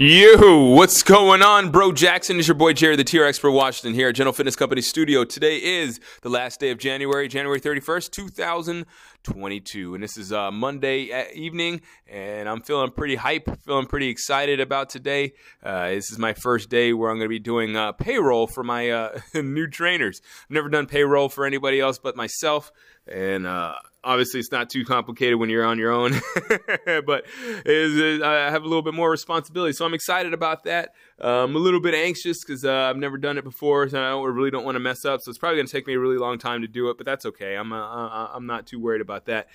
Yo, what's going on, bro? Jackson is your boy Jerry, the TR Expert Washington here at General Fitness Company Studio. Today is the last day of January, January 31st, 2022. And this is uh, Monday uh, evening, and I'm feeling pretty hype, feeling pretty excited about today. Uh, this is my first day where I'm going to be doing uh, payroll for my uh, new trainers. I've never done payroll for anybody else but myself, and uh, obviously it's not too complicated when you're on your own but is i have a little bit more responsibility so i'm excited about that i'm a little bit anxious because uh, i've never done it before so i don't, really don't want to mess up so it's probably going to take me a really long time to do it but that's okay. I'm, uh, i'm not too worried about that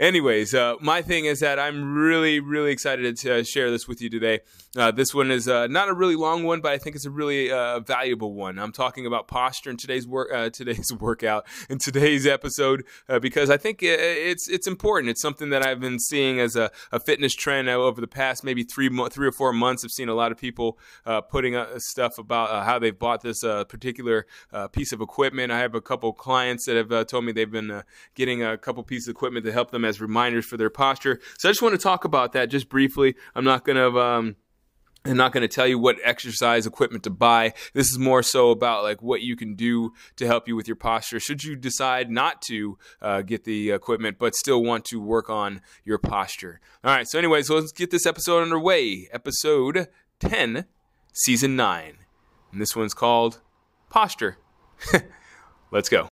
Anyways, uh, my thing is that I'm really, really excited to uh, share this with you today. Uh, this one is uh, not a really long one, but I think it's a really uh, valuable one. I'm talking about posture in today's work, uh, today's workout, in today's episode, because I think it's it's important. It's something that I've been seeing as a, a fitness trend over the past maybe three mo- three or four months. I've seen a lot of people putting stuff about how they've bought this particular piece of equipment. I have a couple clients that have told me they've been getting a couple pieces of equipment to help them as reminders for their posture. So I just want to talk about that just briefly. I'm not going to. Um, I'm not going to tell you what exercise equipment to buy. This is more so about like what you can do to help you with your posture. Should you decide not to uh, get the equipment, but still want to work on your posture. All right. So, anyways, let's get this episode underway. Episode 10, season 9. And this one's called Posture. let's go.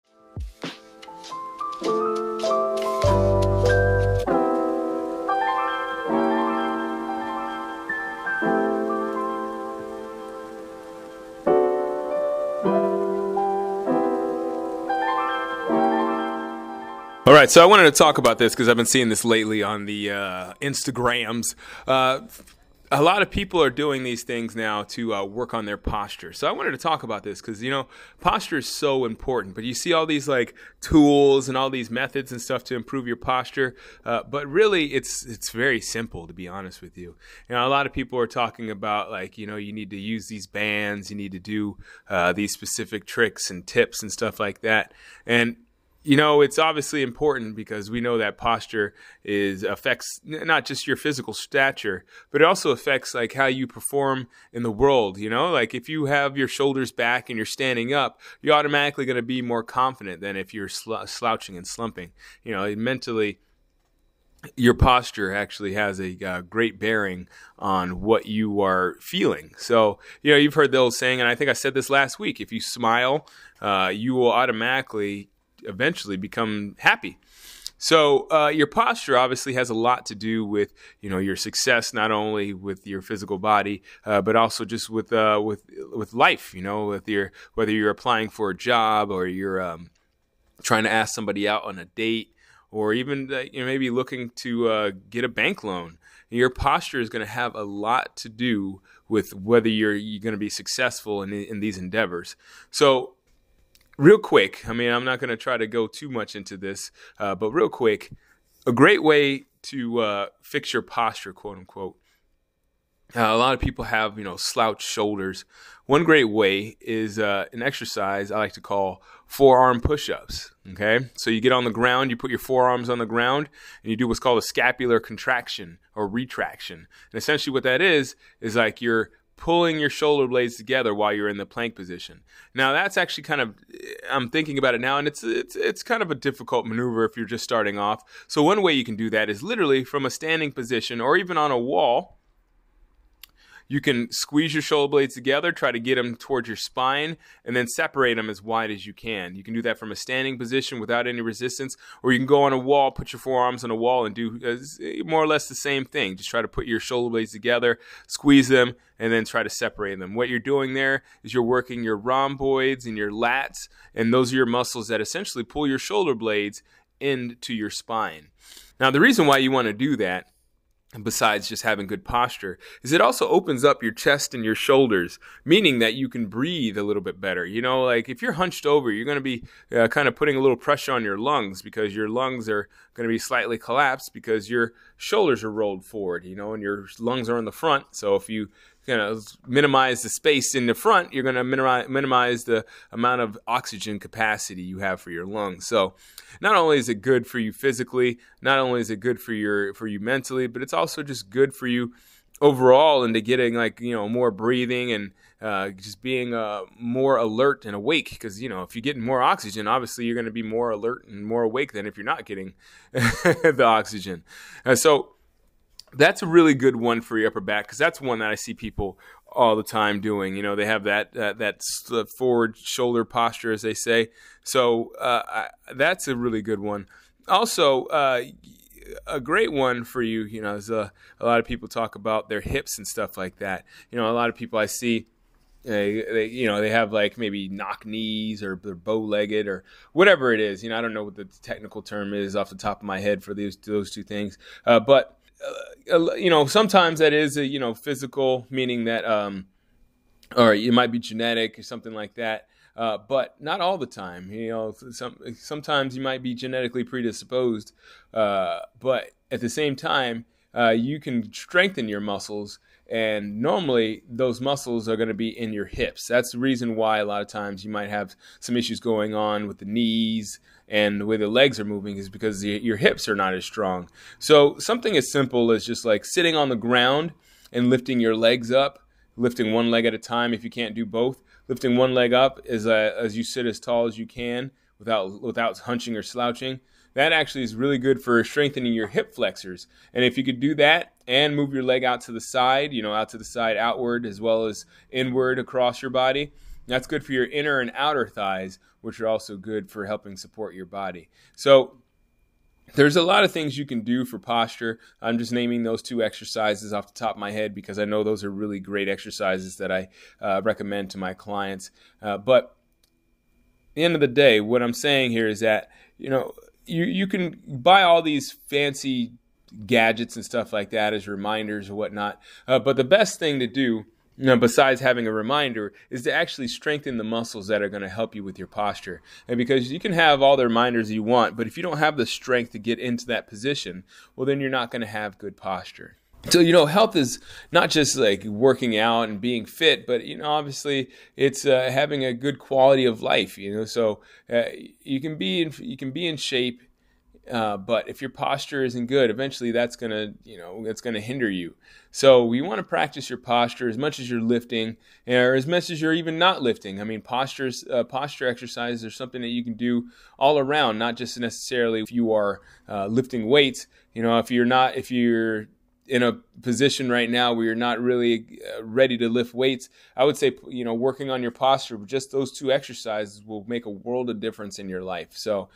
Right, so I wanted to talk about this because I've been seeing this lately on the uh, Instagrams. Uh, a lot of people are doing these things now to uh, work on their posture. So I wanted to talk about this because you know posture is so important. But you see all these like tools and all these methods and stuff to improve your posture. Uh, but really, it's it's very simple to be honest with you. You know, a lot of people are talking about like you know you need to use these bands, you need to do uh, these specific tricks and tips and stuff like that. And you know it's obviously important because we know that posture is affects not just your physical stature but it also affects like how you perform in the world you know like if you have your shoulders back and you're standing up you're automatically going to be more confident than if you're sl- slouching and slumping you know mentally your posture actually has a uh, great bearing on what you are feeling. So, you know, you've heard the old saying, and I think I said this last week if you smile, uh, you will automatically eventually become happy. So uh, your posture obviously has a lot to do with you know your success, not only with your physical body, uh, but also just with uh, with with life. You know, with your whether you're applying for a job or you're um, trying to ask somebody out on a date, or even uh, you know maybe looking to uh, get a bank loan. Your posture is going to have a lot to do with whether you're, you're going to be successful in, in these endeavors. So real quick, I mean, I'm not going to try to go too much into this, uh, but real quick, a great way to uh, fix your posture, quote unquote. Uh, a lot of people have, you know, slouched shoulders. One great way is uh, an exercise I like to call forearm push-ups. Okay, so you get on the ground, you put your forearms on the ground, and you do what's called a scapular contraction or retraction. And essentially, what that is is like you're pulling your shoulder blades together while you're in the plank position. Now that's actually kind of I'm thinking about it now and it's it's it's kind of a difficult maneuver if you're just starting off. So one way you can do that is literally from a standing position or even on a wall you can squeeze your shoulder blades together, try to get them towards your spine, and then separate them as wide as you can. You can do that from a standing position without any resistance, or you can go on a wall, put your forearms on a wall, and do uh, more or less the same thing. Just try to put your shoulder blades together, squeeze them, and then try to separate them. What you're doing there is you're working your rhomboids and your lats, and those are your muscles that essentially pull your shoulder blades into your spine. Now, the reason why you want to do that besides just having good posture is it also opens up your chest and your shoulders meaning that you can breathe a little bit better you know? Like if you're hunched over you're going to be uh, kind of putting a little pressure on your lungs because your lungs are going to be slightly collapsed because your shoulders are rolled forward you know and your lungs are in the front so if you kind of minimize the space in the front, you're going to minimize, minimize the amount of oxygen capacity you have for your lungs. So, not only is it good for you physically, not only is it good for your for you mentally, but it's also just good for you overall into getting like you know more breathing and uh, just being uh, more alert and awake because you know if you're getting more oxygen obviously you're going to be more alert and more awake than if you're not getting the oxygen uh, so that's a really good one for your upper back because that's one that I see people all the time doing. You know, they have that uh, that forward shoulder posture, as they say. So uh, I, that's a really good one. Also, uh, a great one for you. You know, a, a lot of people talk about their hips and stuff like that. You know, a lot of people I see. They, they, you know, they have like maybe knock knees or they're bow legged or whatever it is. You know, I don't know what the technical term is off the top of my head for those those two things. Uh, but uh, you know, sometimes that is a you know physical, meaning that, um, or it might be genetic or something like that. Uh, but not all the time. You know, some sometimes you might be genetically predisposed, uh, but at the same time, uh, you can strengthen your muscles. And normally, those muscles are going to be in your hips. That's the reason why a lot of times you might have some issues going on with the knees, and the way the legs are moving is because the, your hips are not as strong. So something as simple as just like sitting on the ground and lifting your legs up, lifting one leg at a time if you can't do both, lifting one leg up as uh, as you sit as tall as you can without without hunching or slouching. That actually is really good for strengthening your hip flexors. And if you could do that and move your leg out to the side, you know, out to the side outward as well as inward across your body, that's good for your inner and outer thighs, which are also good for helping support your body. So, there's a lot of things you can do for posture. I'm just naming those two exercises off the top of my head because I know those are really great exercises that I uh, recommend to my clients. Uh, but the end of the day, what I'm saying here is that you know you you can buy all these fancy gadgets and stuff like that as reminders or whatnot. Uh, but the best thing to do you know, besides having a reminder, is to actually strengthen the muscles that are going to help you with your posture. And because you can have all the reminders you want, but if you don't have the strength to get into that position, well, then you're not going to have good posture. So, you know, health is not just like working out and being fit, but, you know, obviously it's uh, having a good quality of life, you know, so uh, you can be in, you can be in shape uh, but if your posture isn't good, eventually that's gonna, you know, that's gonna hinder you. So we want to practice your posture as much as you're lifting, or as much as you're even not lifting. I mean, postures, uh, posture exercises are something that you can do all around, not just necessarily if you are uh, lifting weights. You know, if you're not, if you're in a position right now where you're not really uh, ready to lift weights, I would say, you know, working on your posture, just those two exercises will make a world of difference in your life. So,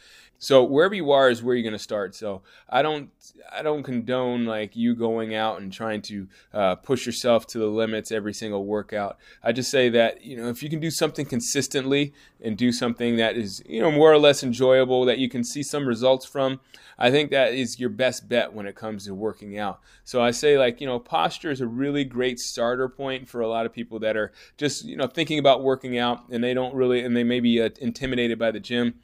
so wherever you are is where you're going to start. So I don't I don't condone like you going out and trying to uh, push yourself to the limits every single workout. I just say that you know if you can do something consistently and do something that is you know more or less enjoyable that you can see some results from, I think that is your best bet when it comes to working out. So I say like you know posture is a really great starter point for a lot of people that are just you know thinking about working out and they don't really and they may be uh, intimidated by the gym.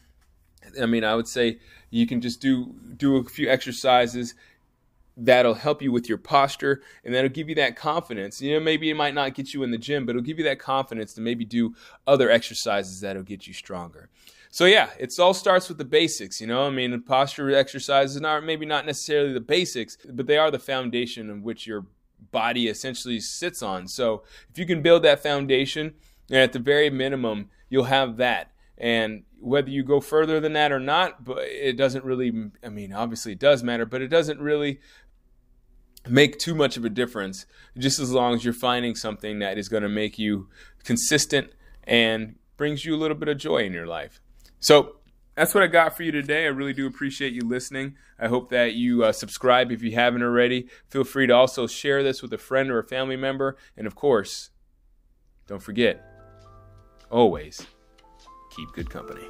I mean, I would say you can just do do a few exercises that'll help you with your posture and that'll give you that confidence. You know, maybe it might not get you in the gym, but it'll give you that confidence to maybe do other exercises that'll get you stronger. So yeah, it all starts with the basics, you know. I mean, posture exercises are maybe not necessarily the basics, but they are the foundation in which your body essentially sits on. So if you can build that foundation, and at the very minimum, you'll have that. And whether you go further than that or not, but it doesn't really, I mean, obviously it does matter, but it doesn't really make too much of a difference just as long as you're finding something that is going to make you consistent and brings you a little bit of joy in your life. So, that's what I got for you today. I really do appreciate you listening. I hope that you uh, subscribe if you haven't already. Feel free to also share this with a friend or a family member. And of course, don't forget, always keep good company.